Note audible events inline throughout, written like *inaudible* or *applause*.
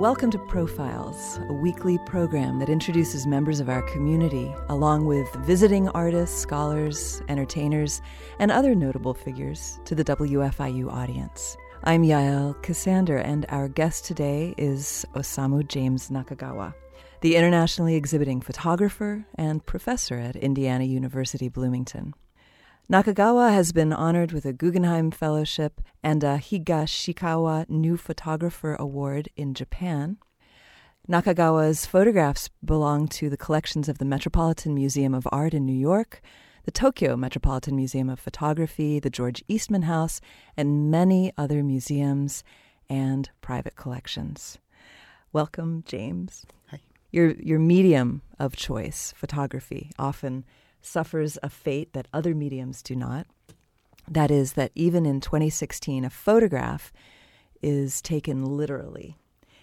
Welcome to Profiles, a weekly program that introduces members of our community, along with visiting artists, scholars, entertainers, and other notable figures, to the WFIU audience. I'm Yael Ksander, and our guest today is Osamu James Nakagawa, the internationally exhibiting photographer and professor at Indiana University Bloomington. Nakagawa has been honored with a Guggenheim Fellowship and a Higashikawa New Photographer Award in Japan. Nakagawa's photographs belong to the collections of the Metropolitan Museum of Art in New York, the Tokyo Metropolitan Museum of Photography, the George Eastman House, and many other museums and private collections. Welcome, James. Hi. Your your medium of choice, photography, often suffers a fate that other mediums do not. That is, that even in 2016, a photograph is taken literally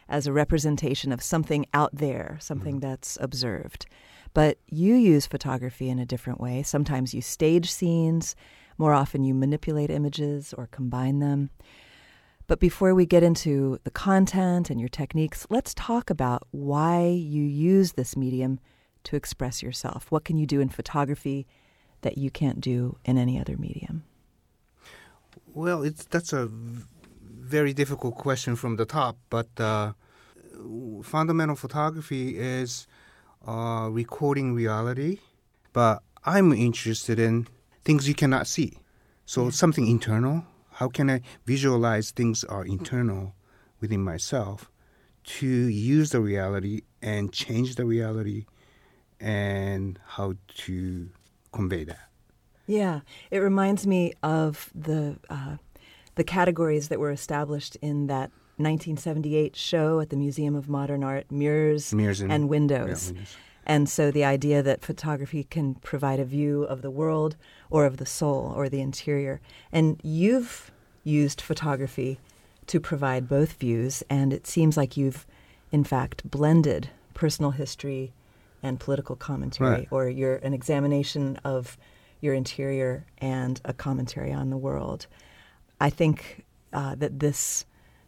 as a representation of something out there, something mm-hmm. that's observed. But you use photography in a different way. Sometimes you stage scenes, more often you manipulate images or combine them. But before we get into the content and your techniques, let's talk about why you use this medium to express yourself? What can you do in photography that you can't do in any other medium? Well, it's that's a very difficult question from the top, but uh, fundamental photography is uh, recording reality. But I'm interested in things you cannot see. So something internal. How can I visualize things are internal within myself to use the reality and change the reality and how to convey that. Yeah, it reminds me of the uh, the categories that were established in that 1978 show at the Museum of Modern Art: mirrors, mirrors and, and windows. Yeah, windows. And so the idea that photography can provide a view of the world or of the soul or the interior. And you've used photography to provide both views, and it seems like you've, in fact, blended personal history and political commentary, right. or you're an examination of your interior and a commentary on the world. I think uh, that this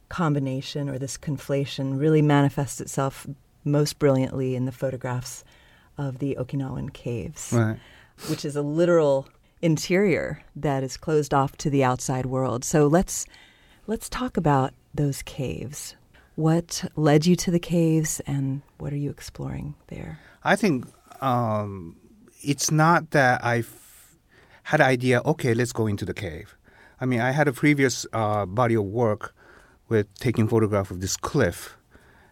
combination or this conflation really manifests itself most brilliantly in the photographs of the Okinawan caves, right. which is a literal interior that is closed off to the outside world. So let's let's talk about those caves. What led you to the caves, and what are you exploring there? I think um, it's not that I had an idea. Okay, let's go into the cave. I mean, I had a previous uh, body of work with taking photograph of this cliff,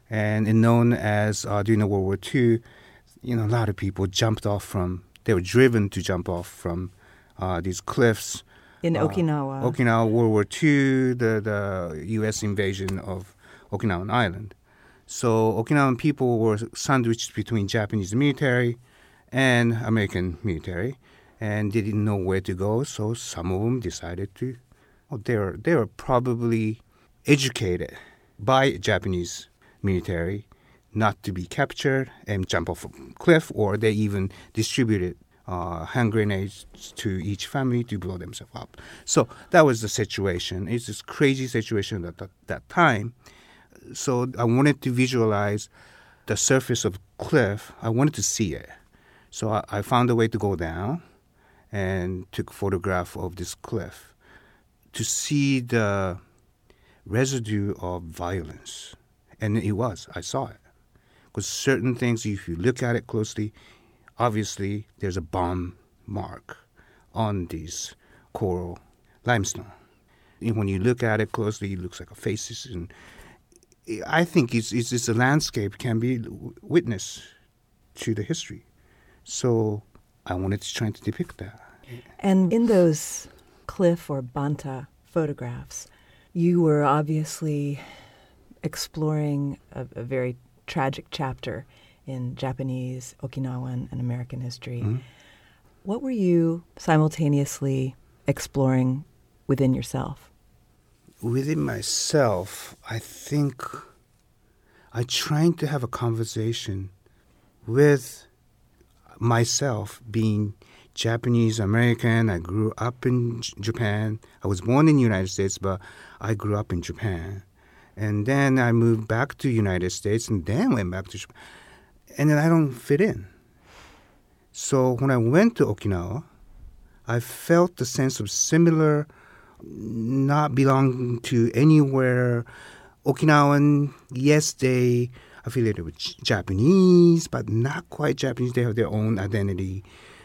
and known as uh, during the World War II, you know, a lot of people jumped off from. They were driven to jump off from uh, these cliffs in uh, Okinawa. Okinawa, World War II, the the U.S. invasion of Okinawan Island. So Okinawan people were sandwiched between Japanese military and American military, and they didn't know where to go. So some of them decided to. Oh, they were they were probably educated by Japanese military not to be captured and jump off a cliff, or they even distributed uh, hand grenades to each family to blow themselves up. So that was the situation. It's this crazy situation at that, that time so I wanted to visualize the surface of cliff. I wanted to see it. So I, I found a way to go down and took photograph of this cliff to see the residue of violence. And it was. I saw it. Because certain things, if you look at it closely, obviously there's a bomb mark on these coral limestone. And when you look at it closely, it looks like a faces and I think it's, it's, it's a landscape can be witness to the history. So I wanted to try to depict that. And in those cliff or banta photographs, you were obviously exploring a, a very tragic chapter in Japanese, Okinawan, and American history. Mm-hmm. What were you simultaneously exploring within yourself? Within myself, I think I'm trying to have a conversation with myself being Japanese American. I grew up in J- Japan. I was born in the United States, but I grew up in Japan. and then I moved back to the United States, and then went back to, Japan. and then I don't fit in. So when I went to Okinawa, I felt the sense of similar, not belonging to anywhere. Okinawan, yes, they affiliated with Japanese, but not quite Japanese. They have their own identity.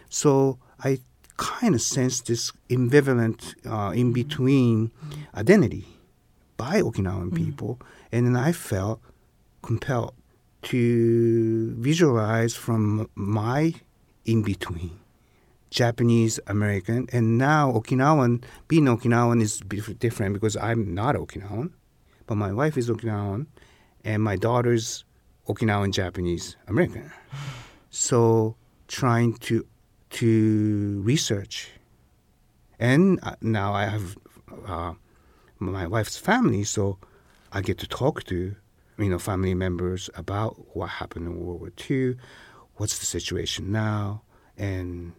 So I kind of sensed this ambivalent uh, in between identity by Okinawan Mm. people, and then I felt compelled to visualize from my in between. Japanese American, and now Okinawan. Being Okinawan is different because I'm not Okinawan, but my wife is Okinawan, and my daughter's Okinawan Japanese American. So trying to to research, and uh, now I have uh, my wife's family, so I get to talk to you know family members about what happened in World War II, what's the situation now, and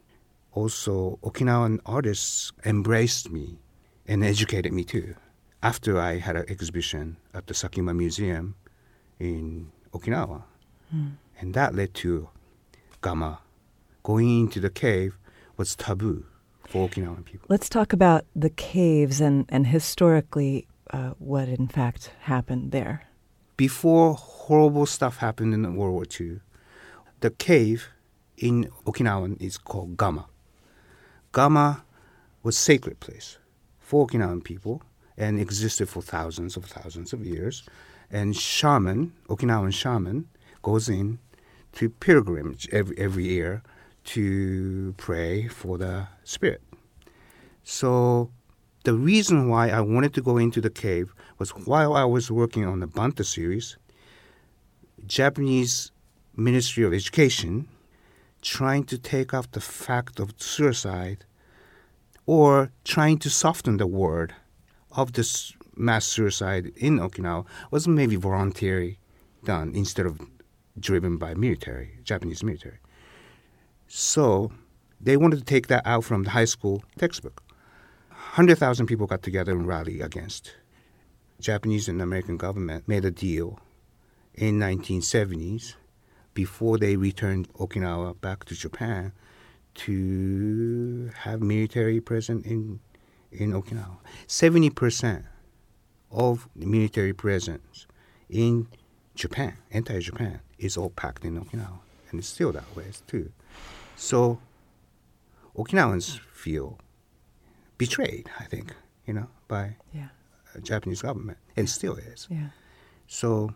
also Okinawan artists embraced me and educated me too. After I had an exhibition at the Sakima Museum in Okinawa, and that led to Gama. Going into the cave was taboo for Okinawan people. Let's talk about the caves and, and historically uh, what in fact happened there. Before horrible stuff happened in World War II, the cave in Okinawan is called Gama. Gama was sacred place for Okinawan people and existed for thousands of thousands of years. And shaman, Okinawan shaman, goes in to pilgrimage every, every year to pray for the spirit. So the reason why I wanted to go into the cave was while I was working on the Banta series, Japanese Ministry of Education trying to take off the fact of suicide or trying to soften the word of this mass suicide in Okinawa was maybe voluntary done instead of driven by military, Japanese military. So they wanted to take that out from the high school textbook. 100,000 people got together and rallied against. Japanese and American government made a deal in 1970s before they returned Okinawa back to Japan to have military present in in Okinawa. 70% of the military presence in Japan, entire Japan, is all packed in Okinawa. And it's still that way too. So Okinawans feel betrayed, I think, you know, by Yeah. Japanese government, and still is. Yeah. So,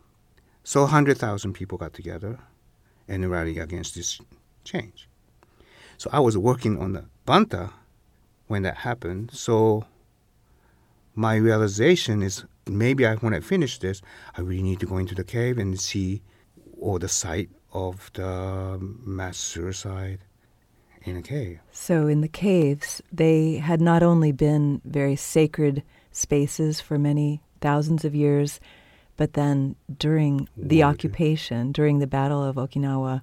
so 100,000 people got together and rallied against this change. So I was working on the Banta when that happened. So my realization is maybe I, when I finish this, I really need to go into the cave and see all the site of the mass suicide in a cave. So in the caves, they had not only been very sacred spaces for many thousands of years, but then during the War. occupation, during the Battle of Okinawa,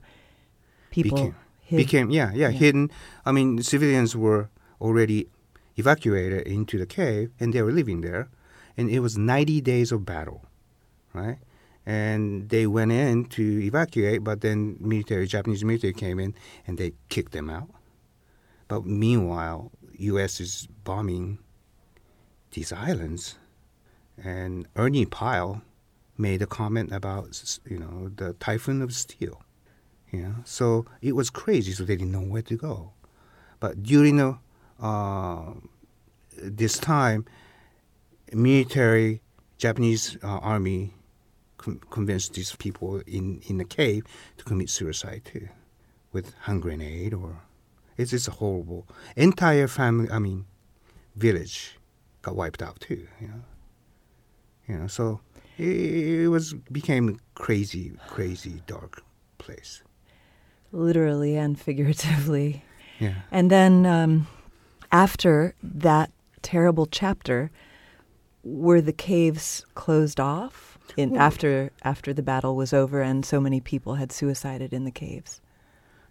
people became, hid. became yeah, yeah, Yeah. hidden. I mean, civilians were already evacuated into the cave, and they were living there, and it was 90 days of battle, right? And they went in to evacuate, but then military, Japanese military came in and they kicked them out. But meanwhile, U.S. is bombing these islands, and Ernie Pyle made a comment about you know the typhoon of steel. Know, so it was crazy. So they didn't know where to go. But during the uh, this time, military Japanese uh, army con- convinced these people in in the cave to commit suicide too, with hand grenade or it's it's horrible entire family. I mean, village got wiped out too. You know, you know. So it, was became crazy, crazy dark place. literally and figuratively. Yeah. And then um, after that terrible chapter, were the caves closed off in, after after the battle was over and so many people had suicided in the caves?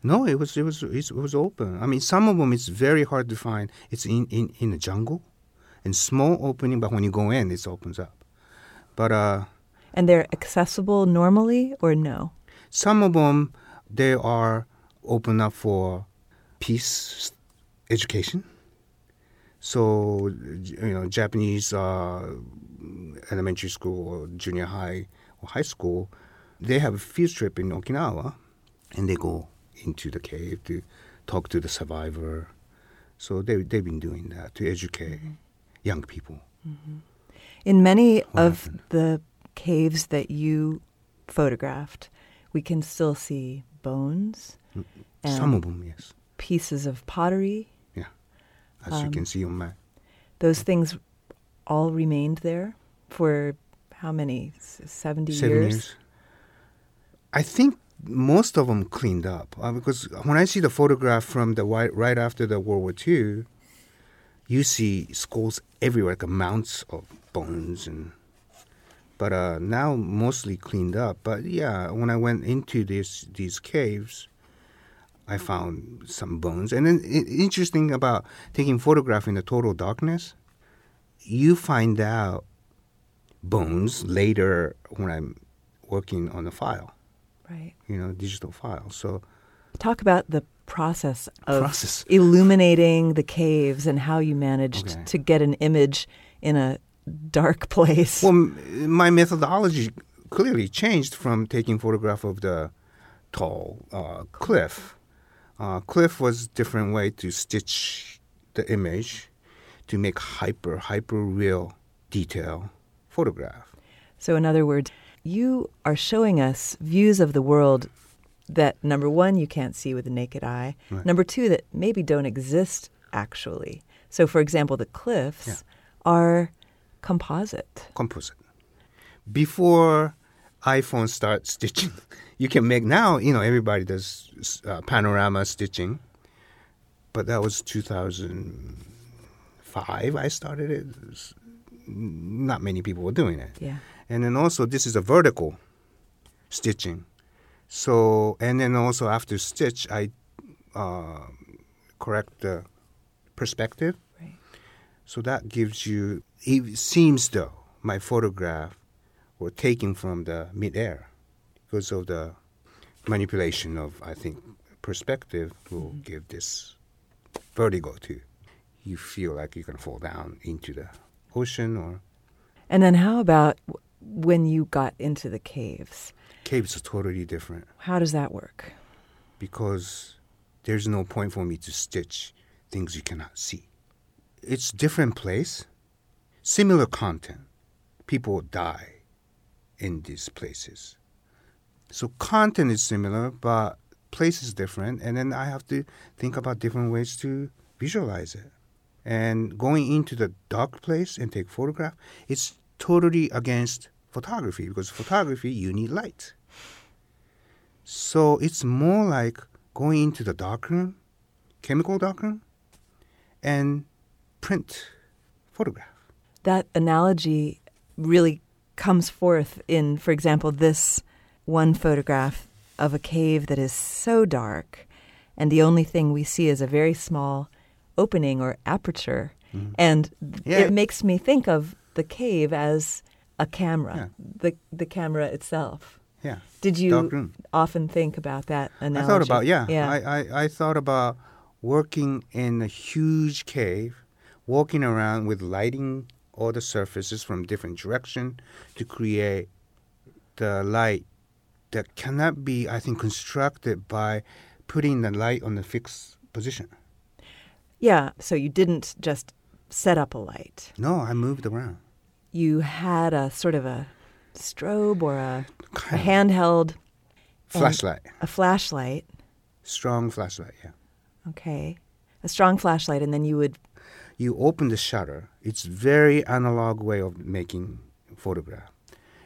No, it was it was it was open. I mean, some of them it's very hard to find. It's in in in the jungle, and small opening. But when you go in, it opens up. But uh, And they're accessible normally or no? Some of them they are open up for peace education. So you know, Japanese uh, elementary school or junior high or high school, they have a field trip in Okinawa, and they go into the cave to talk to the survivor. So they they've been doing that to educate mm-hmm. young people. Mm-hmm. In many what of happened? the caves that you photographed, we can still see bones. Mm, some of them, yes. Pieces of pottery. Yeah, as um, you can see on my. Those things all remained there for how many? Seventy Seven years? years. I think most of them cleaned up uh, because when I see the photograph from the right after the World War II, you see skulls everywhere, like mounts of bones and. But uh, now mostly cleaned up. But yeah, when I went into this these caves, I found some bones. And then it, interesting about taking photograph in the total darkness, you find out bones later when I'm working on the file. Right. You know, digital file. So talk about the process of process. illuminating the caves and how you managed okay. to get an image in a dark *laughs* place. Well, my methodology clearly changed from taking photograph of the tall uh, cliff. Uh, cliff was different way to stitch the image to make hyper hyper real detail photograph. So, in other words, you are showing us views of the world that number one you can't see with the naked eye right. number two that maybe don't exist actually so for example the cliffs yeah. are composite composite before iphone start stitching *laughs* you can make now you know everybody does uh, panorama stitching but that was 2005 i started it not many people were doing it. Yeah. And then also this is a vertical stitching. So and then also after stitch, I uh, correct the perspective. So that gives you. It seems though my photograph were taken from the midair because of the manipulation of I think perspective will mm-hmm. give this vertigo to you feel like you can fall down into the ocean or. And then how about when you got into the caves? Caves are totally different. How does that work? Because there's no point for me to stitch things you cannot see. It's different place, similar content. People die in these places. So content is similar, but place is different, and then I have to think about different ways to visualize it and going into the dark place and take photograph it's totally against photography because photography you need light so it's more like going into the dark room, chemical darkroom and print photograph that analogy really comes forth in for example this one photograph of a cave that is so dark and the only thing we see is a very small opening or aperture. Mm. And yeah. it makes me think of the cave as a camera, yeah. the the camera itself. Yeah. Did you often think about that analogy? I thought about yeah. yeah. I, I, I thought about working in a huge cave, walking around with lighting all the surfaces from different direction to create the light that cannot be, I think, constructed by putting the light on the fixed position. Yeah, so you didn't just set up a light. No, I moved around. You had a sort of a strobe or a, a handheld flashlight. A flashlight. Strong flashlight, yeah. Okay. A strong flashlight and then you would you open the shutter. It's very analog way of making photograph.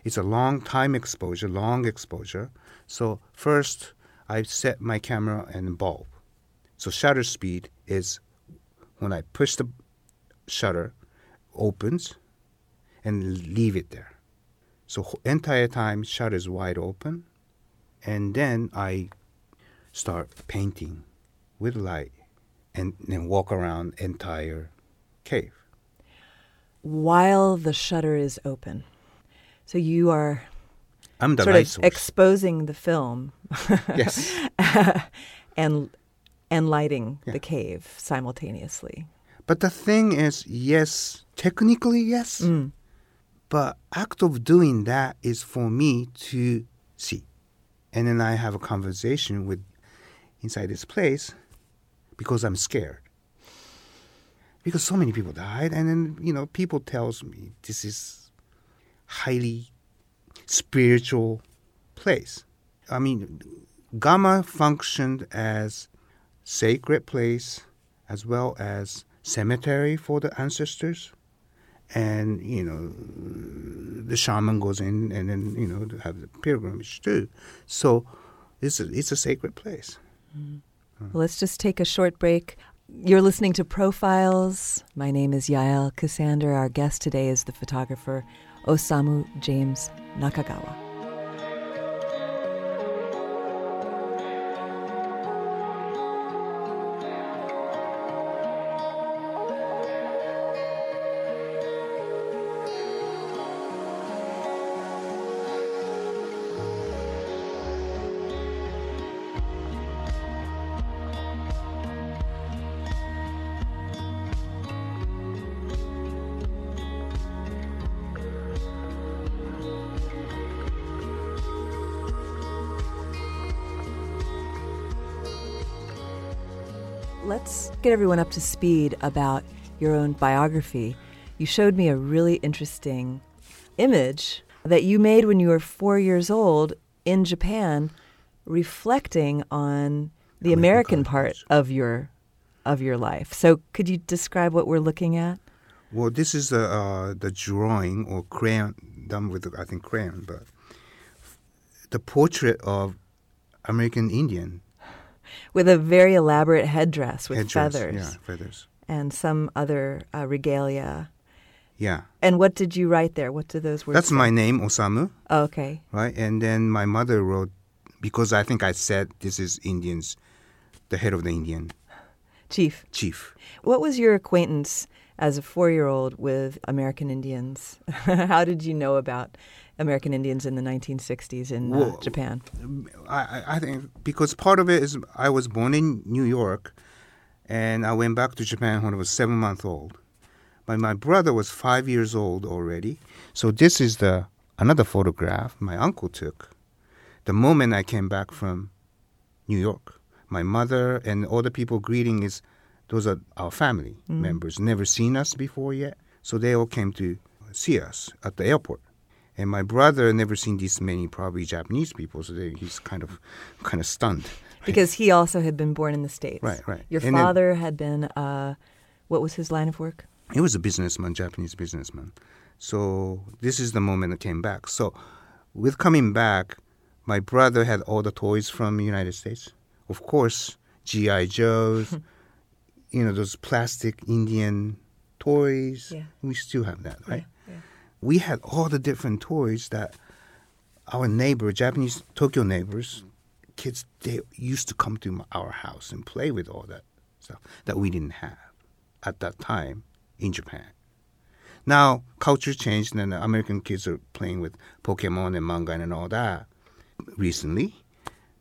It's a long time exposure, long exposure. So first I set my camera and bulb. So shutter speed is when I push the shutter, opens, and leave it there. So entire time shutter is wide open, and then I start painting with light, and then walk around entire cave. While the shutter is open, so you are I'm the sort of source. exposing the film *laughs* yes. *laughs* and and lighting Yeah. the cave simultaneously. But the thing is, yes, technically yes, Mm. but act of doing that is for me to see, and then I have a conversation with inside this place because I'm scared because so many people died, and then you know people tells me this is highly spiritual place. I mean, Gama functioned as sacred place as well as cemetery for the ancestors. And, you know, the shaman goes in and then, you know, have the pilgrimage too. So it's a, it's a sacred place. Mm-hmm. Well, let's just take a short break. You're listening to Profiles. My name is Yael Ksander. Our guest today is the photographer Osamu James Nakagawa. Let's get everyone up to speed about your own biography. You showed me a really interesting image that you made when you were four years old in Japan, reflecting on the American American part of your of your life. So, could you describe what we're looking at? Well, this is the, uh, the drawing or crayon, done with, I think, crayon, but the portrait of American Indian With a very elaborate headdress with headdress. feathers Yeah, feathers. and some other uh, regalia. Yeah. And what did you write there? What do those words? That's say? my name, Osamu. Oh, okay. right? And then my mother wrote, because I think I said this is Indians, the head of the Indian Chief. chief. What was your acquaintance as a four year old with American Indians? *laughs* How did you know about American Indians in the 1960s in uh, Well, Japan? I, I- I think because part of it is I was born in New York, and I went back to Japan when I was seven months old. But my brother was five years old already. So this is the another photograph my uncle took. The moment I came back from New York, my mother and all the people greeting is those are our family members, never seen us before yet. So they all came to see us at the airport. And my brother never seen this many probably Japanese people, so they, he's kind of kind of stunned. Because he also had been born in the States. Right, right. Your And then- father had been, uh, what was his line of work? He was a businessman, Japanese businessman. So this is the moment I came back. So with coming back, my brother had all the toys from the United States. Of course, GI Joes, *laughs* you know those plastic Indian toys. Yeah. We still have that, right? We had all the different toys that our neighbor, Japanese Tokyo neighbors, kids, they used to come to our house and play with all that stuff that we didn't have at that time in Japan. Now culture changed, and the American kids are playing with Pokemon and manga and all that recently.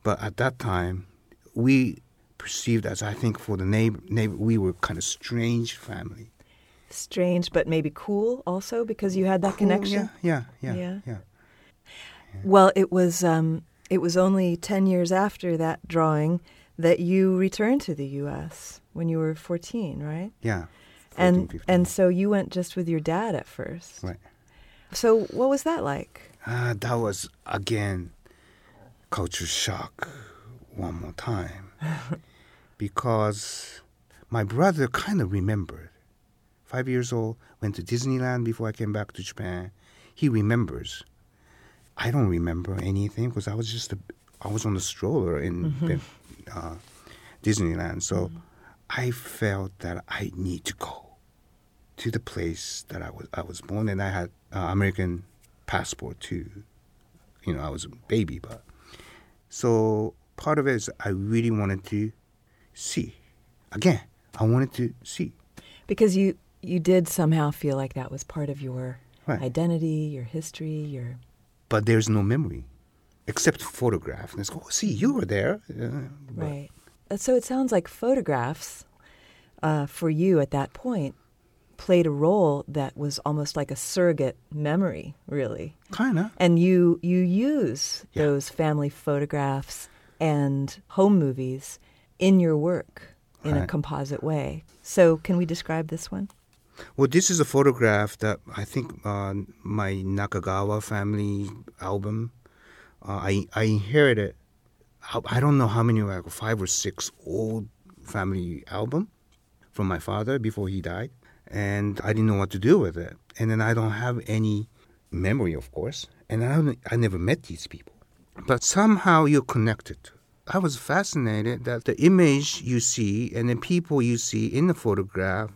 But at that time, we perceived as I think for the neighbor, neighbor we were kind of strange family. Strange, but maybe cool also because you had that Cool, connection. Yeah, yeah, yeah, Yeah. yeah. Well, it was um, it was only ten years after that drawing that you returned to the U.S. when you were fourteen, right? yeah. 14, and 15. and so you went just with your dad at first. right. So what was that like? Ah, that was again culture shock one more time *laughs* because my brother kind of remembered. Five years old, went to Disneyland before I came back to Japan. He remembers. I don't remember anything because I was just a, I was on the stroller in uh, Disneyland. So I felt that I need to go to the place that I was I was born, and I had uh, American passport too. You know, I was a baby, but so part of it is I really wanted to see. Again, I wanted to see. Because you you did somehow feel like that was part of your Right. identity, your history, your but there's no memory except photograph. And it's go, oh, see, you were there. Uh, right. Uh, so it sounds like photographs uh, for you at that point played a role that was almost like a surrogate memory, really. Kinda. And you you use yeah. those family photographs and home movies in your work in right. a composite way. So, can we describe this one? Well, this is a photograph that I think uh, my Nakagawa family album. Uh, I I inherited. I don't know how many, like five or six old family album from my father before he died, and I didn't know what to do with it. And then I don't have any memory, of course, and I I never met these people, but somehow you're connected. I was fascinated that the image you see and the people you see in the photograph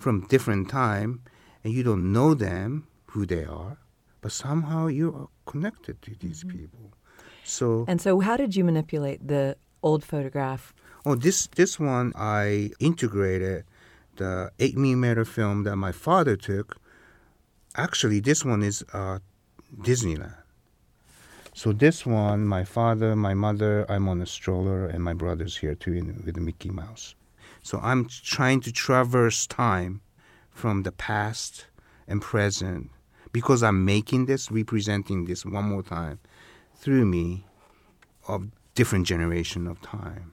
from different time, and you don't know them who they are, but somehow you are connected to these mm-hmm. people. So and so, how did you manipulate the old photograph? Oh, this this one I integrated the eight millimeter film that my father took. Actually, this one is uh, Disneyland. So this one, my father, my mother, I'm on a stroller, and my brother's here too in, with Mickey Mouse. So I'm trying to traverse time from the past and present because I'm making this, representing this one more time through me of different generation of time.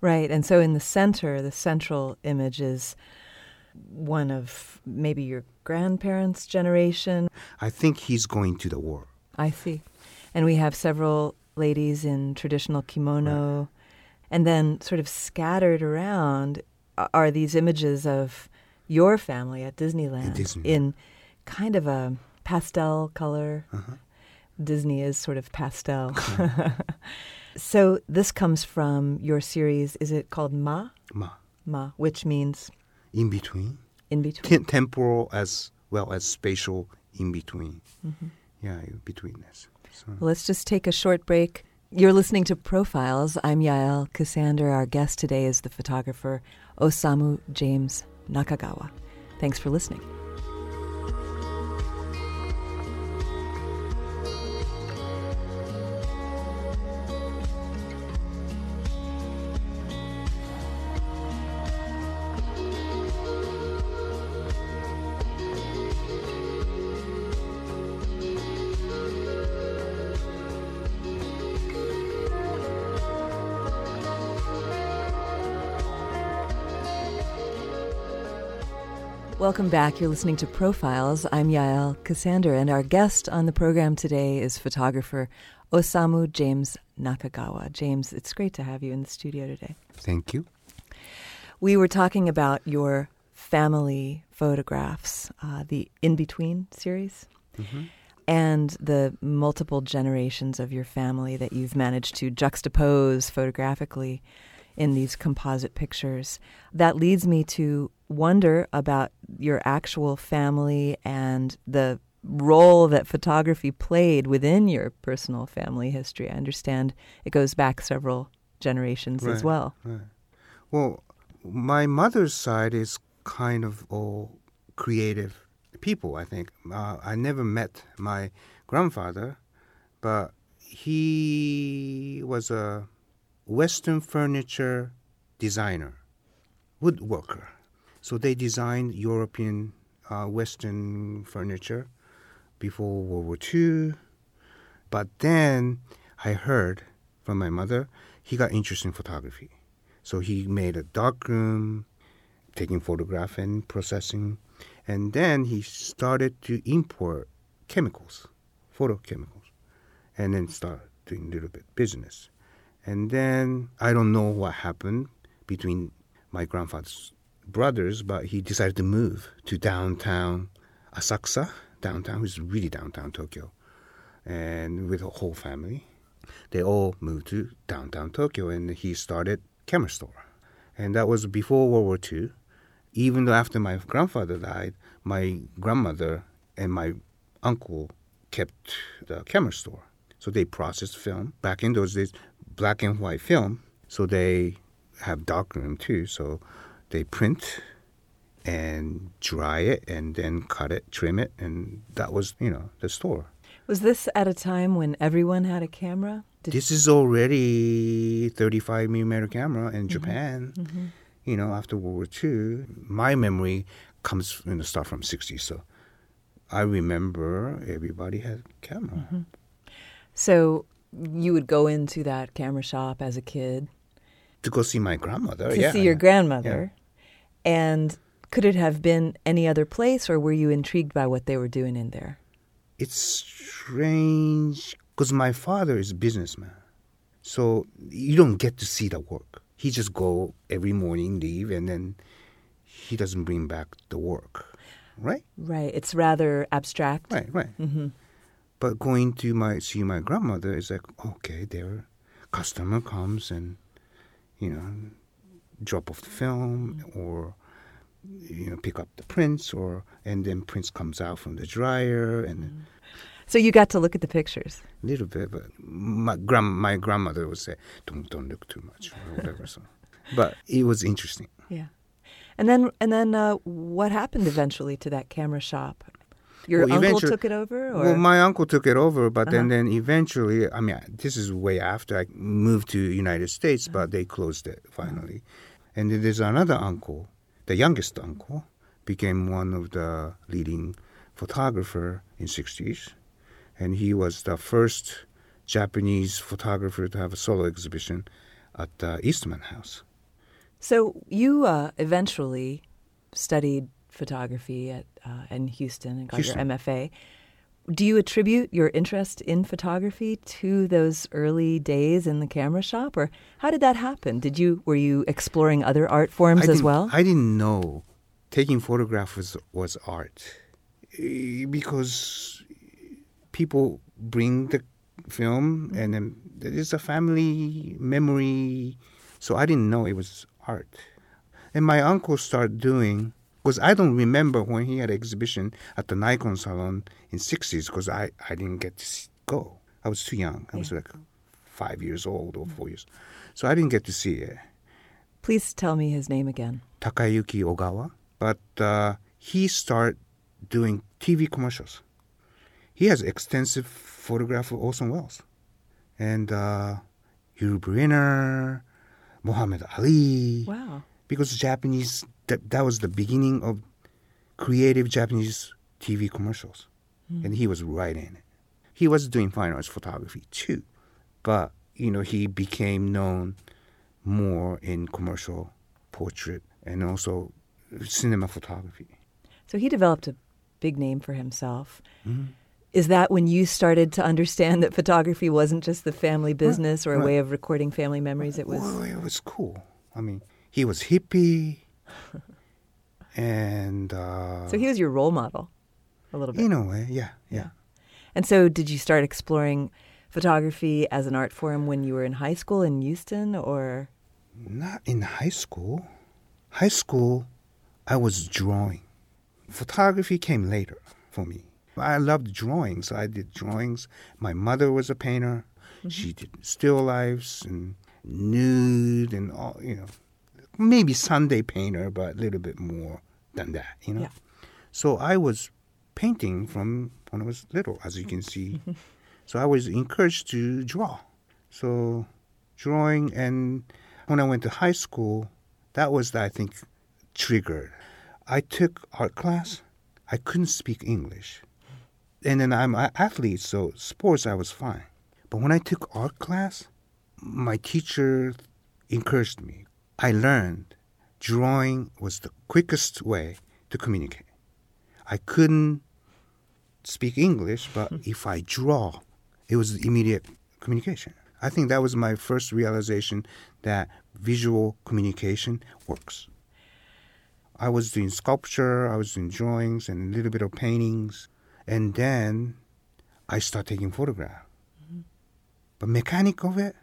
Right. And so in the center, the central image is one of maybe your grandparents' generation. I think he's going to the war. I see. And we have several ladies in traditional kimono. Right. And then, sort of scattered around, are these images of your family at Disneyland Disney. in kind of a pastel color. Uh-huh. Disney is sort of pastel. *laughs* *laughs* so this comes from your series. Is it called Ma? Ma. Ma, which means in between. In between. temporal as well as spatial in between. Mm-hmm. Yeah, betweenness. So. Well, let's just take a short break. You're listening to Profiles. I'm Yael Ksander. Our guest today is the photographer Osamu James Nakagawa. Thanks for listening. Welcome back. You're listening to Profiles. I'm Yael Ksander, and our guest on the program today is photographer Osamu James Nakagawa. James, it's great to have you in the studio today. Thank you. We were talking about your family photographs, uh, the In Between series, mm-hmm. and the multiple generations of your family that you've managed to juxtapose photographically in these composite pictures. That leads me to wonder about your actual family and the role that photography played within your personal family history. I understand it goes back several generations right, as well. Right. Well, my mother's side is kind of all creative people, I think. Uh, I never met my grandfather, but he was a Western furniture designer, woodworker. So they designed European, uh, Western furniture before World War II. But then I heard from my mother he got interested in photography. So he made a darkroom, taking photograph and processing. And then he started to import chemicals, photochemicals, and then start doing a little bit business. And then I don't know what happened between my grandfather's brothers, but he decided to move to downtown Asakusa, downtown, which is really downtown Tokyo, and with a whole family. They all moved to downtown Tokyo, and he started camera store. And that was before World War II. Even though after my grandfather died, my grandmother and my uncle kept the camera store. So they processed film. Back in those days, black and white film. So they have darkroom too. So they print and dry it and then cut it, trim it, and that was, you know, the store. Was this at a time when everyone had a camera? Did This is already 35 millimeter camera in Japan. Mm-hmm. You know, after World War II, my memory comes in the start from 60s. So I remember everybody had camera. Mm-hmm. so you would go into that camera shop as a kid To go see my grandmother. to yeah. see your grandmother. And could it have been any other place, or were you intrigued by what they were doing in there? It's strange because my father is a businessman. So you don't get to see the work. He just go every morning, leave, and then he doesn't bring back the work. Right? Right. It's rather abstract. Right, right. hmm But going to my see my grandmother is like okay, their customer comes and you know drop off the film or you know pick up the prints or and then prints comes out from the dryer and So you got to look at the pictures. a little bit. But my grand my grandmother would say don't don't look too much or whatever. so, but it was interesting. Yeah. And then, and then, uh, what happened eventually to that camera shop? Your Well, uncle took it over, or Well, my uncle took it over, but then, Uh-huh. then eventually, I mean, this is way after I moved to United States, Uh-huh. but they closed it finally. And then there's another uncle, the youngest uncle, became one of the leading photographer in 60s. And he was the first Japanese photographer to have a solo exhibition at the Eastman House. so you uh, eventually studied photography at uh, in Houston and got Houston. your MFA. Do you attribute your interest in photography to those early days in the camera shop, or how did that happen? Did you were you exploring other art forms I as well? I didn't know taking photographs was, was art Eh, because people bring the film and then it's a family memory. So I didn't know it was art. And my uncle started doing because I don't remember when he had an exhibition at the Nikon Salon in 60s because I, I didn't get to go. I was too young. I was Yeah. like five years old or four years. So I didn't get to see it. Please tell me his name again. Takayuki Ogawa, but uh, he started doing TV commercials. He has extensive photograph of Orson Welles and uh, Yul Brynner, Muhammad Ali, Wow. because Japanese that, that was the beginning of creative Japanese TV commercials, and he was right in it. He was doing fine arts photography too, but you know he became known more in commercial portrait and also cinema photography. So he developed a big name for himself. Mm-hmm. Is that when you started to understand that photography wasn't just the family business or a right. way of recording family memories? It was. Well, it was cool. I mean, he was hippie, *laughs* and uh, So he was your role model, a little bit. in a way, yeah, yeah. And so, did you start exploring photography as an art form when you were in high school in Houston, or Not in high school. High school, I was drawing. Photography came later for me. I loved drawing, so I did drawings. My mother was a painter. She did still lifes and nude and all, you know, maybe Sunday painter, but a little bit more than that, you know. Yeah. So I was painting from when I was little, as you can see. so I was encouraged to draw. So drawing and when I went to high school, that was I think triggered. I took art class. I couldn't speak English. And then I'm an athlete, so sports I was fine. But when I took art class, my teacher encouraged me. I learned drawing was the quickest way to communicate. I couldn't speak English, but hmm. if I draw, it was immediate communication. I think that was my first realization that visual communication works. I was doing sculpture, I was doing drawings and a little bit of paintings, and then I started taking photographs. Mm-hmm. But mechanic of it,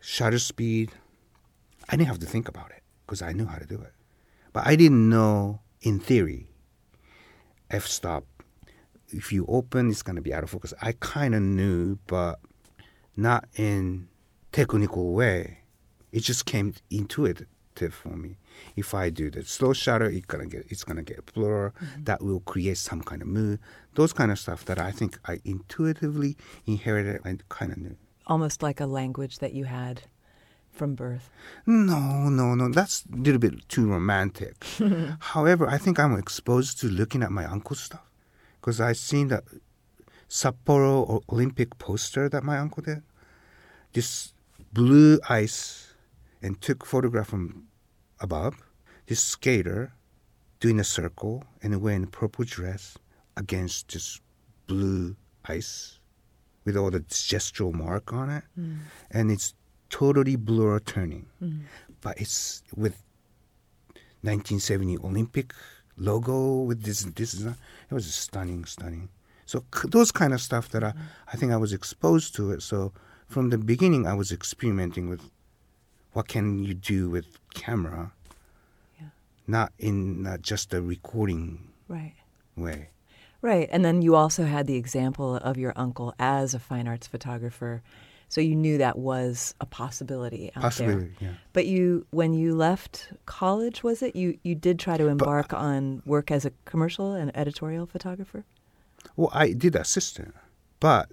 shutter speed, I didn't have to think about it because I knew how to do it. But I didn't know in theory, f stop. If you open, it's gonna be out of focus. I kind of knew, but not in technical way. It just came intuitive for me. If I do the slow shutter, it's gonna get it's gonna get blur. Mm-hmm. That will create some kind of mood. Those kind of stuff that I think I intuitively inherited and kind of knew. Almost like a language that you had from birth. No, no, no. That's a little bit too romantic. *laughs* However, I think I'm exposed to looking at my uncle's stuff because I've seen the Sapporo Olympic poster that my uncle did. This blue ice and took photograph from above. This skater doing a circle and wearing a purple dress against this blue ice with all the gestural mark on it, hmm. and it's totally blur turning, mm-hmm. but it's with 1970 Olympic logo with this this is it was stunning, stunning. So c- those kind of stuff that I mm-hmm. I think I was exposed to it. So from the beginning, I was experimenting with what can you do with camera, Yeah. not in not just a recording Right. way. Right. And then you also had the example of your uncle as a fine arts photographer. So you knew that was a possibility out Possibility, there. yeah. But you when you left college, was it? You you did try to embark on work as a commercial and editorial photographer? Well, I did assistant, but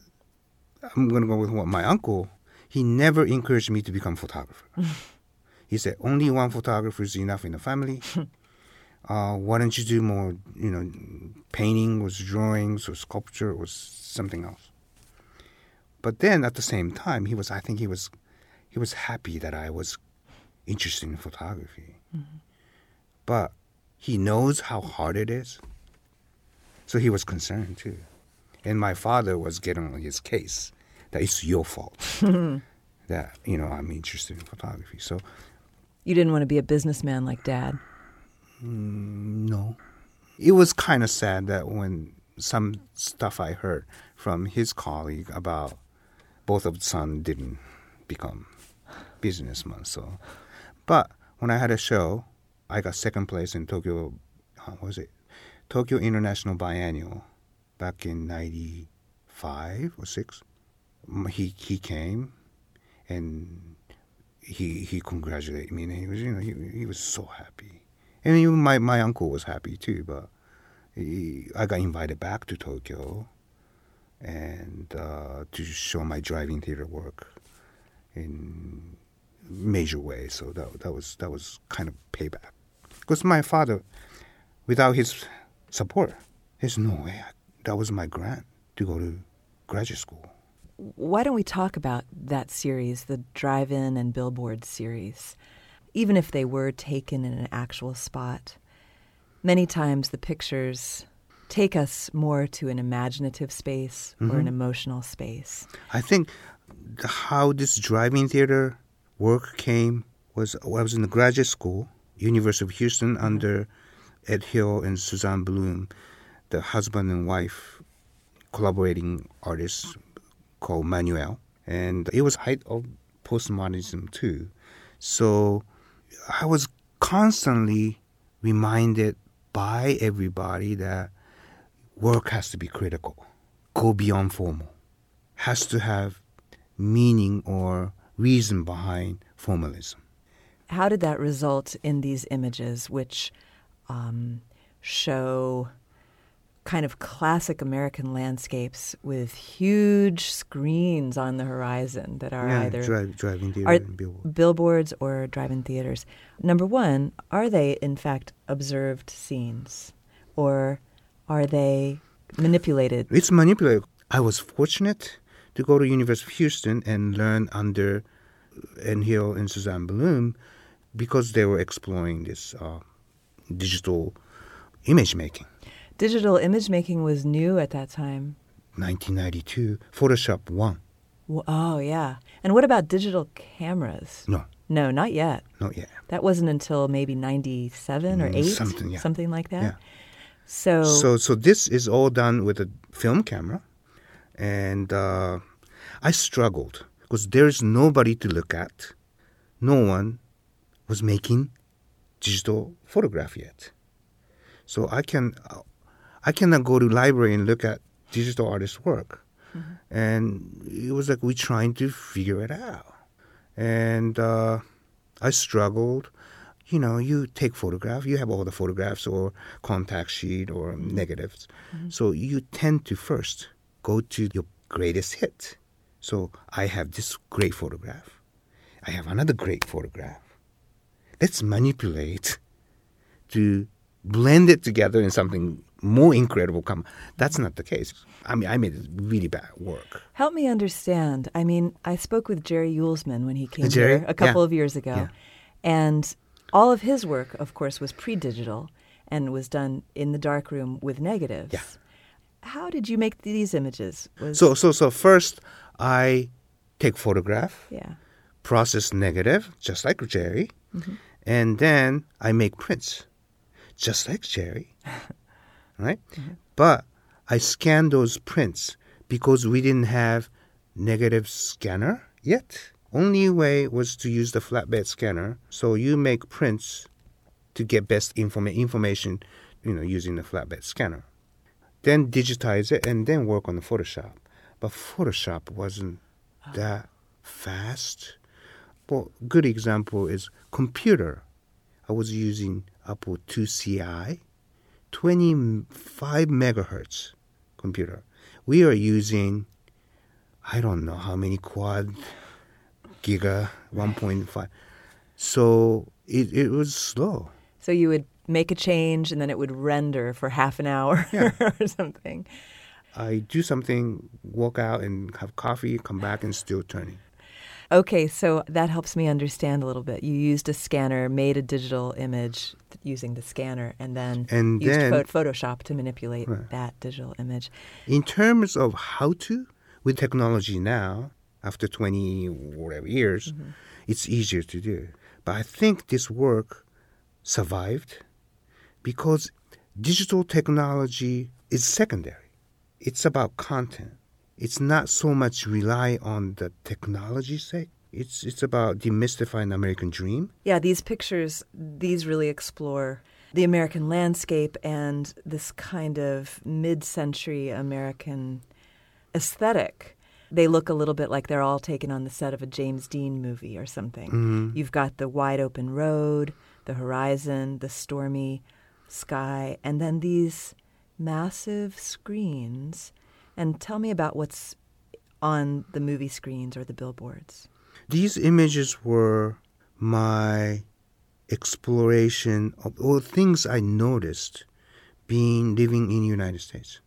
I'm going to go with what my uncle. He never encouraged me to become photographer. *laughs* he said only one photographer is enough in the family. *laughs* uh, why don't you do more? You know, painting was drawings or sculpture or something else. But then at the same time, he was. I think he was. He was happy that I was interested in photography. Mm-hmm. But he knows how hard it is. So he was concerned too. And my father was getting on his case that it's your fault *laughs* that, you know, I'm interested in photography. So, You didn't want to be a businessman like dad. Mm, no. It was kind of sad that when some stuff I heard from his colleague about both of the son didn't become businessmen. So, but when I had a show, I got second place in Tokyo. Uh, what was it Tokyo International Biennial back in '95 or six? He he came, and he he congratulated me, and he was you know he he was so happy, and even my my uncle was happy too. But he, I got invited back to Tokyo, and uh, to show my driving theater work in major way. So that that was that was kind of payback. Because my father, without his support, there's no way I, that was my grant to go to graduate school. Why don't we talk about that series, the Drive In and Billboard series? Even if they were taken in an actual spot, many times the pictures take us more to an imaginative space or an mm-hmm. emotional space. I think the, how this driving theater work came was I was in the graduate school, University of Houston, mm-hmm. under Ed Hill and Suzanne Bloom, the husband and wife collaborating artists called MANUAL, and it was height of postmodernism too. So I was constantly reminded by everybody that work has to be critical, go beyond formal, has to have meaning or reason behind formalism. How did that result in these images, which um, show kind of classic American landscapes with huge screens on the horizon that are yeah, either drive, driving theater are and billboard. billboards or drive-in theaters. Number one, are they in fact observed scenes, or are they manipulated? It's manipulated. I was fortunate to go to University of Houston and learn under Ann Hill and Suzanne Bloom because they were exploring this uh, digital image making. Digital image making was new at that time. 1992, Photoshop 1. Well, oh yeah. And what about digital cameras? No, No, not yet. not yet. That wasn't until maybe 97 or Mm, 8, something, yeah. something like that. Yeah. So, So, so this is all done with a film camera, and uh, I struggled because there is nobody to look at. No one was making digital photograph yet. So I can, I cannot go to library and look at digital artist work, and it was like we trying to figure it out, and uh, I struggled. You know, you take photograph, you have all the photographs or contact sheet or mm-hmm. negatives. Mm-hmm. So you tend to first go to your greatest hit. So I have this great photograph. I have another great photograph. Let's manipulate to blend it together in something more incredible come. That's not the case. I mean, I made really bad work. Help me understand. I mean, I spoke with Jerry Uelsmann when he came Jerry? here a couple Yeah. of years ago, Yeah. and all of his work, of course, was pre-digital and was done in the darkroom with negatives. Yeah. How did you make these images? Was, So, so, so first I take photograph, yeah. process negative, just like Jerry, mm-hmm. and then I make prints, just like Jerry, *laughs* right? Mm-hmm. But I scan those prints because we didn't have negative scanner yet. Only way was to use the flatbed scanner. So you make prints to get best informa- information, you know, using the flatbed scanner. Then digitize it and then work on the Photoshop. But Photoshop wasn't that fast. Well, good example is computer. I was using Apple 2CI, 25 megahertz computer. We are using, I don't know how many quad giga, 1.5. So it, it was slow. So you would make a change and then it would render for half an hour *laughs* Yeah. or something. I do something, walk out and have coffee, come back and still turning. Okay, so that helps me understand a little bit. You used a scanner, made a digital image th- using the scanner, and then And used then- pho- Photoshop to manipulate Right. that digital image. In terms of how to, with technology now, after 20 whatever years, mm-hmm. it's easier to do. But I think this work survived because digital technology is secondary. It's about content. It's not so much rely on the technology sake. It's it's about demystifying the American dream. Yeah, these pictures, these really explore the American landscape and this kind of mid century American aesthetic. They look a little bit like they're all taken on the set of a James Dean movie or something. Mm-hmm. You've got the wide open road, the horizon, the stormy sky, and then these massive screens. And tell me about what's on the movie screens or the billboards. These images were my exploration of all things I noticed being living in the United States.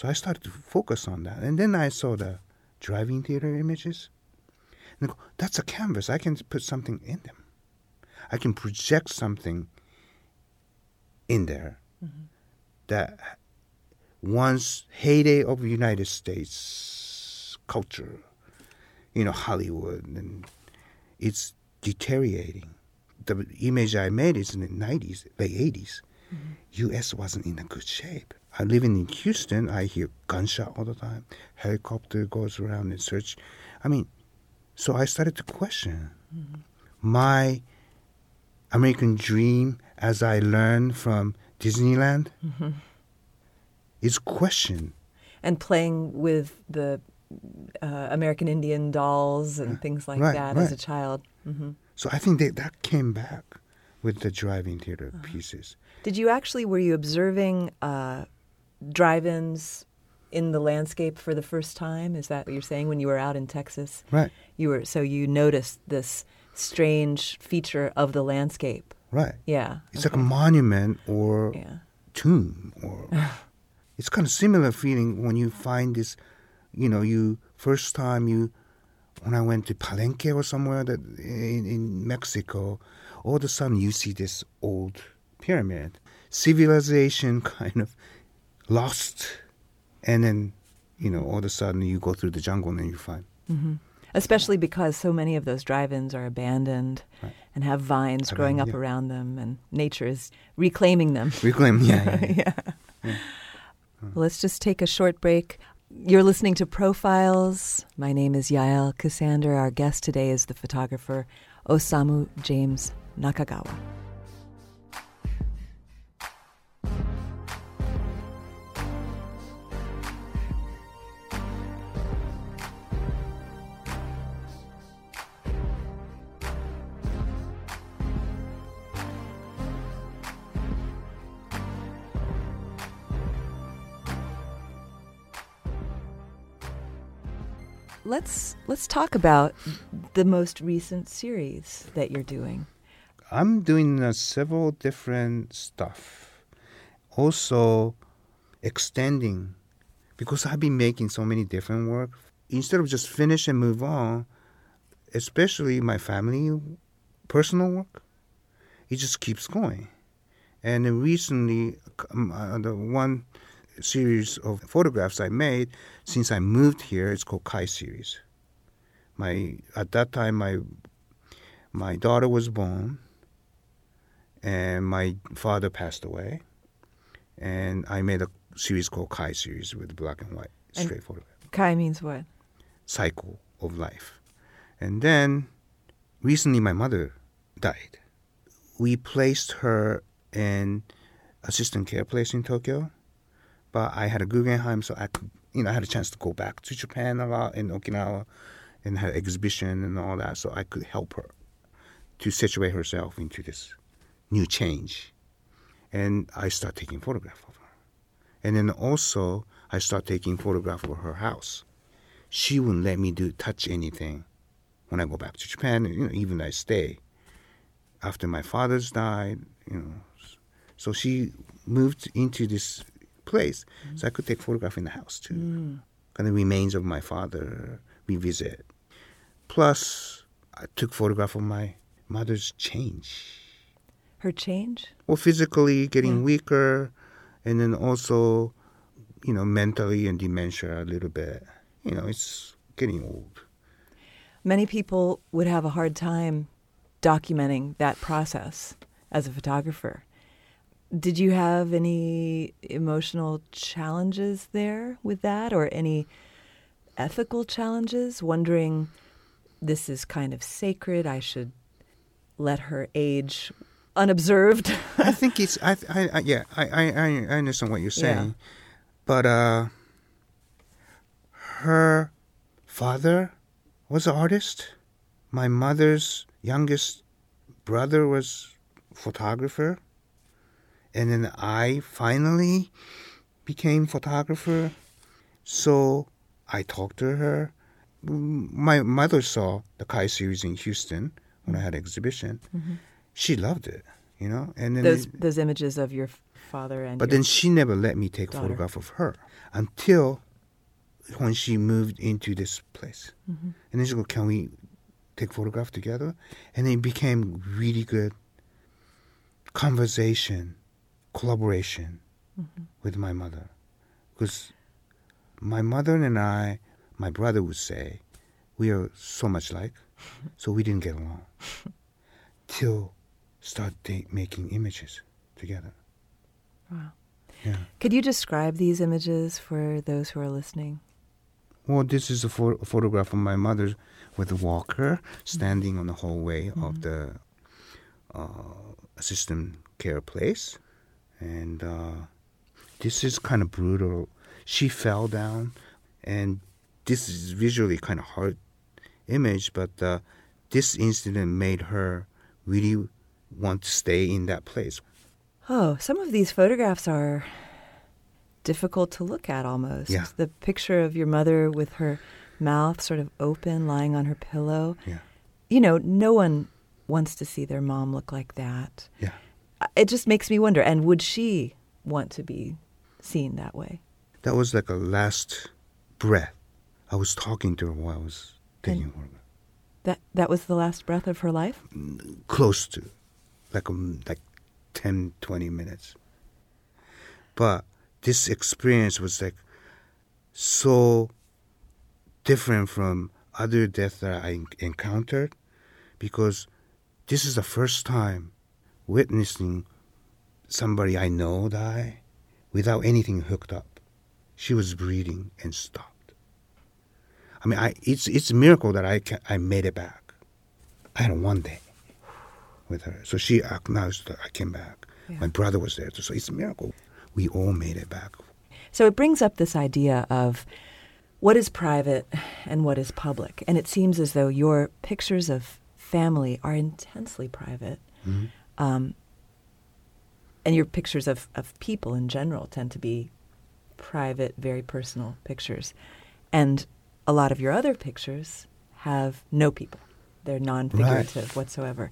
So I started to focus on that. And then I saw the driving theater images. And I go, that's a canvas. I can put something in them. I can project something in there that once heyday of United States culture, you know, Hollywood, and it's deteriorating. The image I made is in the 90s, late 80s. Mm-hmm. U.S. wasn't in a good shape. I living in Houston, I hear gunshot all the time. Helicopter goes around and search. I mean, so I started to question my American dream as I learned from Disneyland is questioned. and playing with the uh, American Indian dolls and things like Right, that as a right. child. hmm So I think that that came back with the driving theater pieces. Did you actually were you observing uh, drive-ins in the landscape for the first time? Is that what you're saying when you were out in Texas? Right, You were so you noticed this strange feature of the landscape. right. Yeah. It's like a monument or Yeah. tomb or *laughs* it's kind of similar feeling when you find this you know you first time you when i went to palenque or somewhere that in, in mexico all of a sudden you see this old pyramid civilization *laughs* kind of lost and then you know all of a sudden you go through the jungle and you find mm-hmm. Especially because so many of those drive-ins are abandoned Right. and have vines growing up yeah. around them, and nature is reclaiming them. reclaim *laughs* yeah, yeah, yeah. Well, let's just take a short break. You're listening to Profiles. My name is Yael Ksander. Our guest today is the photographer Osamu James Nakagawa. Let's let's talk about the most recent series that you're doing. I'm doing uh, several different stuff. Also, extending because I've been making so many different work. Instead of just finish and move on, especially my family, personal work, it just keeps going. And recently, um, uh, the one series of photographs I made since I moved here, it's called Kai series. My at that time, my my daughter was born, and my father passed away, and I made a series called Kai series with black and white And- straight photograph Kai means what? cycle of life. And then recently my mother died. We placed her in assistant care place in Tokyo, but I had a Guggenheim, so I could, you know, I had a chance to go back to Japan a lot in Okinawa and had exhibition and all that, so I could help her to situate herself into this new change. And I start taking photograph of her. And then also I start taking photograph of her house she wouldn't let me do touch anything when I go back to Japan. You know, even I stay. After my father's died, you know, so she moved into this place, mm. so I could take photograph in the house too. Mm. And the remains of my father revisit. Plus, I took photograph of my mother's change. Her change? Well, physically getting Yeah. weaker, and then also, you know, mentally and dementia a little bit. You know, it's getting old. Many people would have a hard time documenting that process as a photographer. Did you have any emotional challenges there with that or any ethical challenges? Wondering, this is kind of sacred, I should let her age unobserved? I *laughs* think it's I, I, I yeah I, I I understand what you're Yeah. saying, but uh, her father was an artist. My mother's youngest brother was photographer, and then I finally became photographer. So I talked to her. My mother saw the Kai series in Houston when I had an exhibition. She loved it, you know, and then those it- those images of your father and but then she never let me take daughter. photograph of her until when she moved into this place. Mm-hmm. And then she go, "Can we take photograph together?" And it became really good conversation, collaboration Mm-hmm. with my mother, because my mother and I, my brother would say, we are so much like, so we didn't get along *laughs* till start da- making images together. Wow. Yeah. Could you describe these images for those who are listening? Well, this is a, pho- a photograph of my mother with a walker standing on the hallway of the uh, assistant care place. And uh, this is kind of brutal. She fell down, and this is visually kind of hard image, but uh, this incident made her really want to stay in that place. Oh, some of these photographs are difficult to look at almost. Yeah. The picture of your mother with her mouth sort of open, lying on her pillow. Yeah. You know, no one wants to see their mom look like that. Yeah. It just makes me wonder and would she want to be seen that way? That was like a last breath. I was talking to her while I was taking And- her. That that was the last breath of her life? close to like um, like 10 20 minutes but this experience was like so different from other deaths that i encountered because this is the first time witnessing somebody i know die without anything hooked up she was breathing and stopped i mean i it's it's a miracle that i ca- i made it back i had one day with her. So she acknowledged that I came back. Yeah. My brother was there too. So it's a miracle. We all made it back. So it brings up this idea of what is private and what is public. And it seems as though your pictures of family are intensely private. Mhm. Um, and your pictures of, of people in general tend to be private, very personal pictures. And a lot of your other pictures have no people. They're non-figurative whatsoever.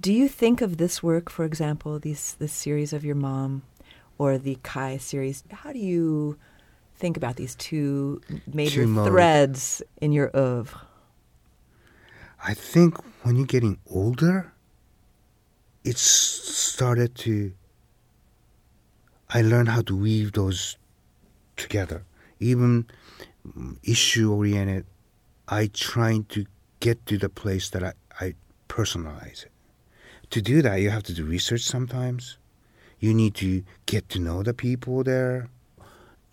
Do you think of this work, for example, these this series of your mom, or the Kai series? How do you think about these two major Two threads in your oeuvre? I think when you're getting older, it's started to. I learned how to weave those together. Even issue oriented, I trying to get to the place that I, I personalize it. To do that, you have to do research sometimes. You need to get to know the people there.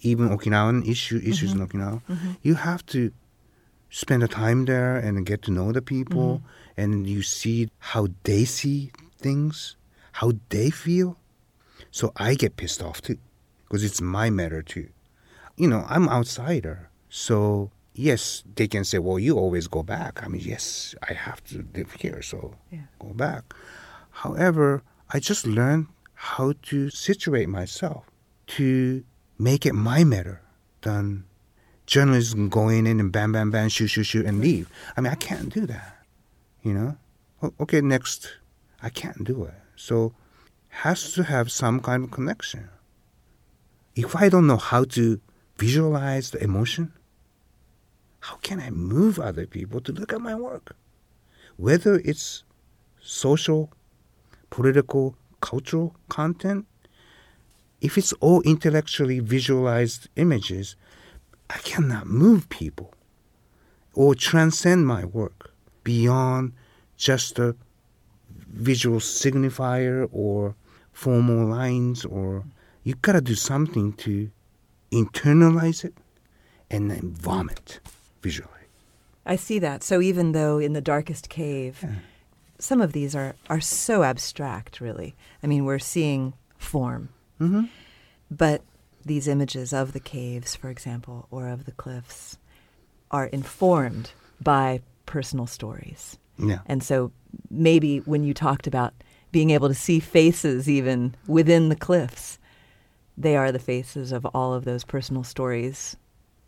Even Okinawan issue issues in mm-hmm. Okinawa, mm-hmm. you have to spend the time there and get to know the people mm-hmm. and you see how they see things, how they feel. So I get pissed off too because it's my matter too. You know, I'm outsider. So yes, they can say, well, you always go back. I mean, yes, I have to live here, so Yeah. go back. However, I just learned how to situate myself to make it my matter than journalism going in and bam, bam, bam, shoot, shoot, shoot, and leave. I mean, I can't do that. You know? Okay, next. I can't do it. So, has to have some kind of connection. If I don't know how to visualize the emotion, how can I move other people to look at my work? Whether it's social, political, cultural content, if it's all intellectually visualized images, I cannot move people or transcend my work beyond just a visual signifier or formal lines or you gotta do something to internalize it and then vomit visually. I see that. So even though in the darkest cave, some of these are, are so abstract, really. I mean, we're seeing form. Mm-hmm. But these images of the caves, for example, or of the cliffs, are informed by personal stories. Yeah. And so maybe when you talked about being able to see faces even within the cliffs, they are the faces of all of those personal stories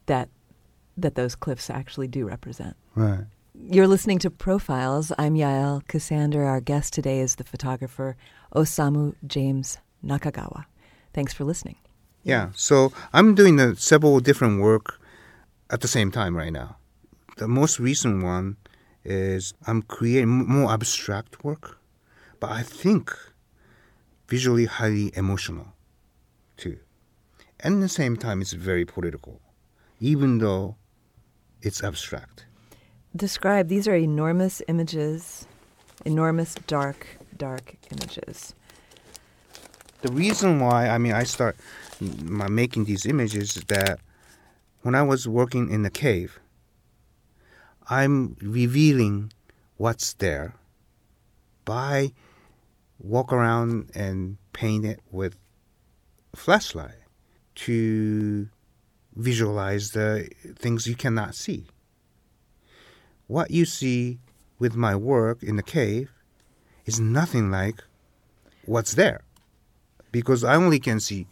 that that those cliffs actually do represent. Right. You're listening to Profiles. I'm Yael Ksander. Our guest today is the photographer Osamu James Nakagawa. Thanks for listening. Yeah. So I'm doing the several different work at the same time right now. The most recent one is I'm creating more abstract work, but I think visually highly emotional too. And at the same time, it's very political, even though it's abstract. Describe these are enormous images, enormous dark, dark images. The reason why I mean I start making these images is that when I was working in the cave, I'm revealing what's there by walk around and paint it with flashlight to visualize the things you cannot see. What you see with my work in the cave is nothing like what's there because I only can see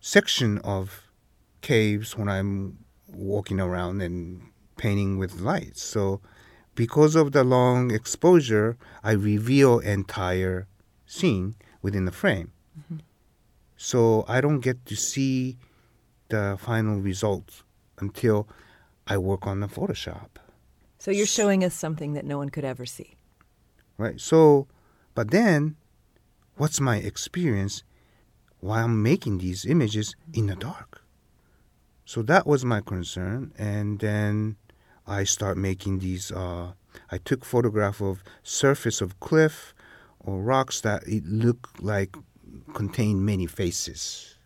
section of caves when I'm walking around and painting with lights. So because of the long exposure, I reveal entire scene within the frame. Mm-hmm. So I don't get to see the final result until I work on the Photoshop. So you're showing us something that no one could ever see. right? So, but then, what's my experience while I'm making these images in the dark? So that was my concern, and then I start making these. Uh, I took photograph of surface of cliff or rocks that it looked like contained many faces,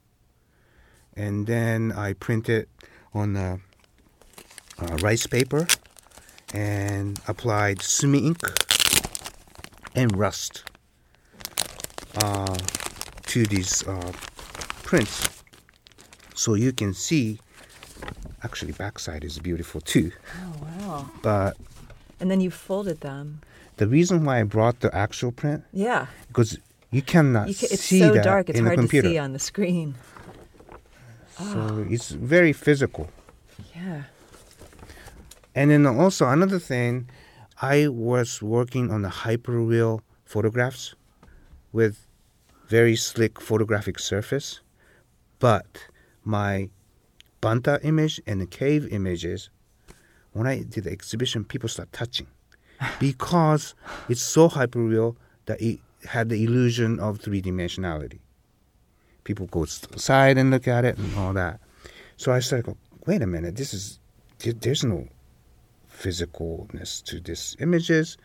and then I printed on uh, uh, rice paper and applied sumi ink and rust uh, to these uh, prints. So you can see, actually, backside is beautiful too. Oh wow! But And then you folded them. the reason why I brought the actual print Yeah, because you cannot you ca it's see so that dark; it's in hard the computer. to see on the screen. So it's very physical. Yeah. And then also another thing, I was working on the hyperreal photographs with very slick photographic surface, but my banta image and the cave images, when I did the exhibition, people start touching *laughs* because it's so hyperreal that it had the illusion of three dimensionality. People go outside and look at it and all that. So I started go, wait a minute, this is there's no physicalness to these images.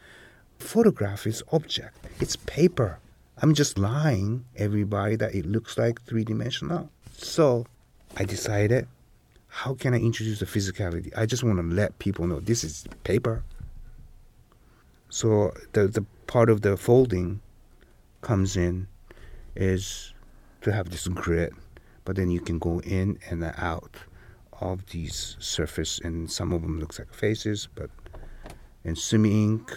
Photograph is object. It's paper. I'm just lying everybody that it looks like three dimensional. So I decided, how can I introduce the physicality? I just want to let people know this is paper. So the the part of the folding comes in is to have this grid, but then you can go in and out of these surface, and some of them looks like faces, but and sumi ink,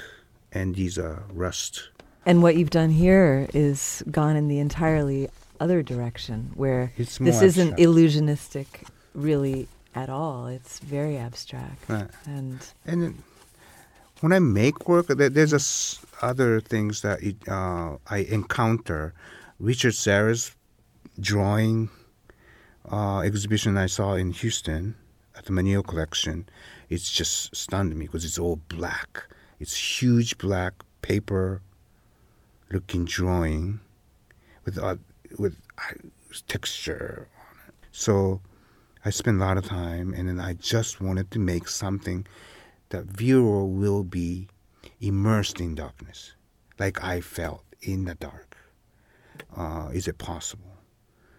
and these are rust. And what you've done here is gone in the entirely other direction, where It's this isn't abstract. illusionistic really at all. It's very abstract. Right. And And when I make work, there's a s other things that it, uh, I encounter. Richard Serra's drawing uh, exhibition I saw in Houston at the Menil Collection, it's just stunned me because it's all black. It's huge black paper looking drawing with uh, with uh, texture on it. So I spent a lot of time, and then I just wanted to make something that viewer will be immersed in darkness, like I felt in the dark. Uh, is it possible?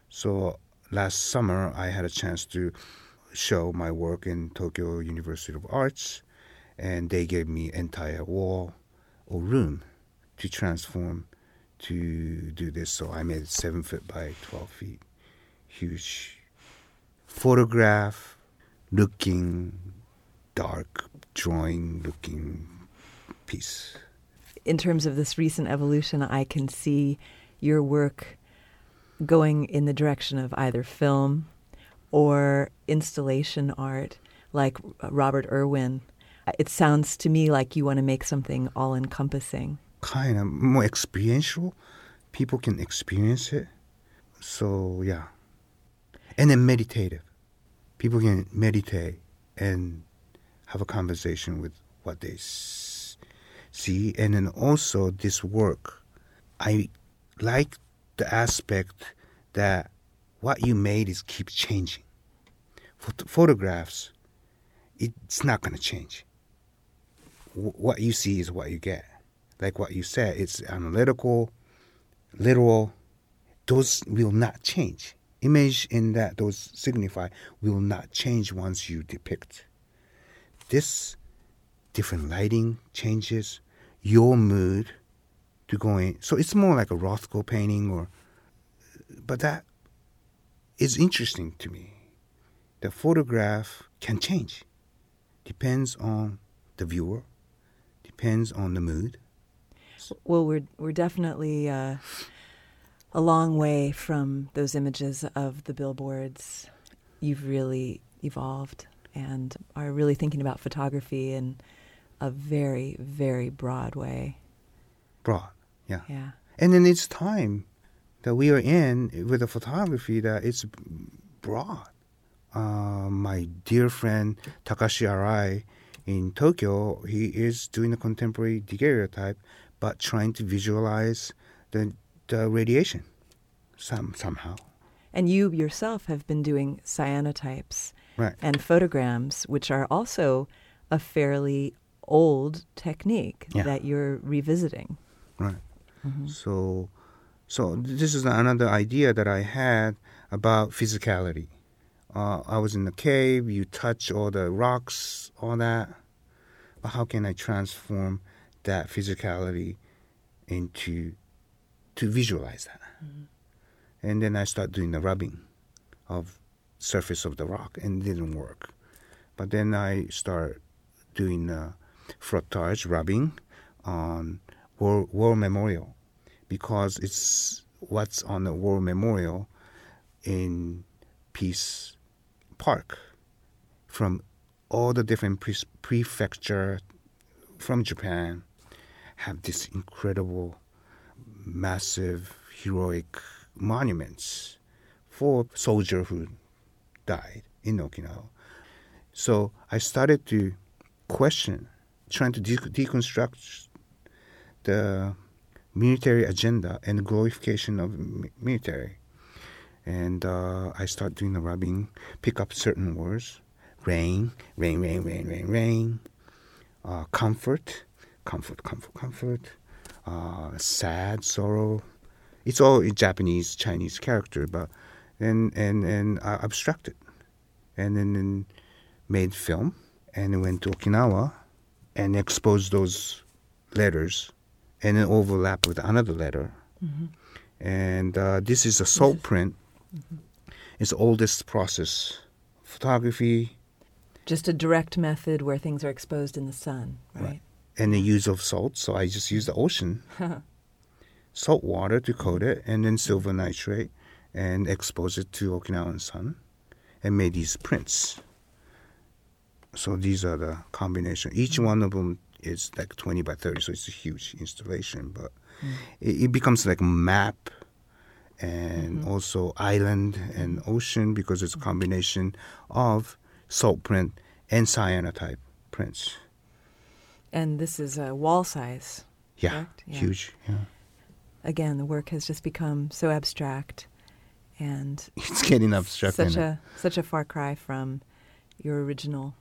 So last summer, I had a chance to show my work in Tokyo University of Arts, and they gave me entire wall or room to transform to do this. So I made it seven foot by twelve feet, huge photograph looking dark drawing looking piece. in terms of this recent evolution, I can see your work going in the direction of either film or installation art, like Robert Irwin. It sounds to me like you want to make something all encompassing. Kind of more experiential. People can experience it. So yeah. And then meditative. People can meditate and have a conversation with what they see. And then also this work, I like the aspect that what you made is keep changing. Phot- photographs, it's not going to change. What you see is what you get. Like what you said, it's analytical, literal. Those will not change. Image in that those signify will not change once you depict. This different lighting changes your mood to go in. So it's more like a Rothko painting, or but that is interesting to me. The photograph can change, depends on the viewer, depends on the mood. Well, we're we're definitely uh, a long way from those images of the billboards. You've really evolved and are really thinking about photography in a very, very broad way. Broad, yeah. Yeah. And then it's time that we are in with the photography that it's broad. Uh, my dear friend Takashi Arai in Tokyo, he is doing a contemporary daguerreotype, but trying to visualize the, the radiation some somehow. And you yourself have been doing cyanotypes Right. and photograms, which are also a fairly old technique Yeah. that you're revisiting. Right. So, so this is another idea that I had about physicality. Uh, I was in the cave. You touch all the rocks, all that. But how can I transform that physicality into to visualize that? And then I start doing the rubbing of surface of the rock, and it didn't work. But then I start doing uh, frottage rubbing on war, war memorial because it's what's on the war memorial in Peace Park from all the different pre- prefecture from Japan have this incredible, massive, heroic monuments for soldier who died in Okinawa. So I started to question, trying to de- deconstruct the military agenda and glorification of military. And uh, I start doing the rubbing, pick up certain words, rain, rain, rain, rain, rain, rain, uh, comfort, comfort, comfort, comfort, uh, sad, sorrow. It's all in Japanese, Chinese character, but and and and uh, abstracted, and then, then made film, and went to Okinawa, and exposed those letters, and then overlap with another letter, mm-hmm. and uh, this is a salt print. Mm-hmm. It's the oldest process, photography. Just a direct method where things are exposed in the sun, right? right. And the use of salt, so I just use the ocean, *laughs* salt water to coat it, and then silver nitrate and expose it to Okinawan sun and made these prints. So these are the combination. Each mm. one of them is like 20 by 30, so it's a huge installation. But mm. it, it, becomes like a map and mm-hmm. also island and mm-hmm. ocean because it's a combination of salt print and cyanotype prints. And this is a wall size. Yeah, yeah, huge. Yeah. Again, the work has just become so abstract and *laughs* it's getting abstract. Such a such a far cry from your original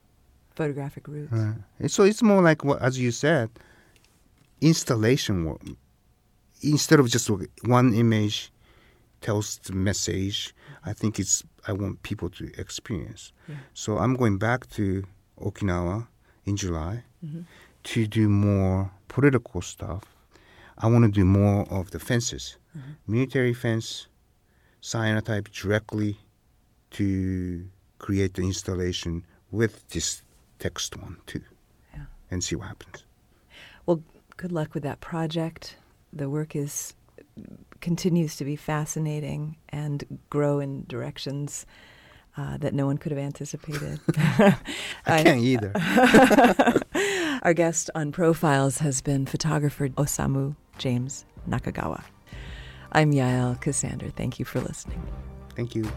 photographic roots. Right. So it's more like what, as you said, installation work. Instead of just one image tells the message, I think it's I want people to experience. Yeah. So I'm going back to Okinawa in July mm-hmm. To do more political stuff. I want to do more of the fences, mm-hmm. military fence, cyanotype directly to create the installation with this text one too, yeah. and see what happens. Well, good luck with that project. The work is continues to be fascinating and grow in directions uh, that no one could have anticipated. *laughs* I can't either. *laughs* Our guest on Profiles has been photographer Osamu James Nakagawa. I'm Yael Ksander. Thank you for listening. Thank you.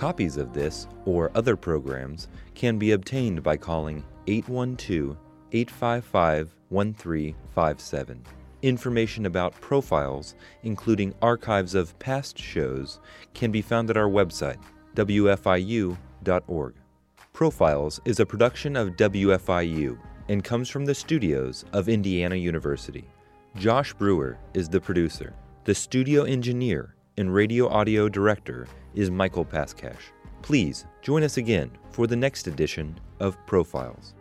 Copies of this or other programs can be obtained by calling 812 855 1357. Information about profiles, including archives of past shows, can be found at our website, wfiu.org. Profiles is a production of WFIU and comes from the studios of Indiana University. Josh Brewer is the producer. The studio engineer and radio audio director is Michael Paskash. Please join us again for the next edition of Profiles.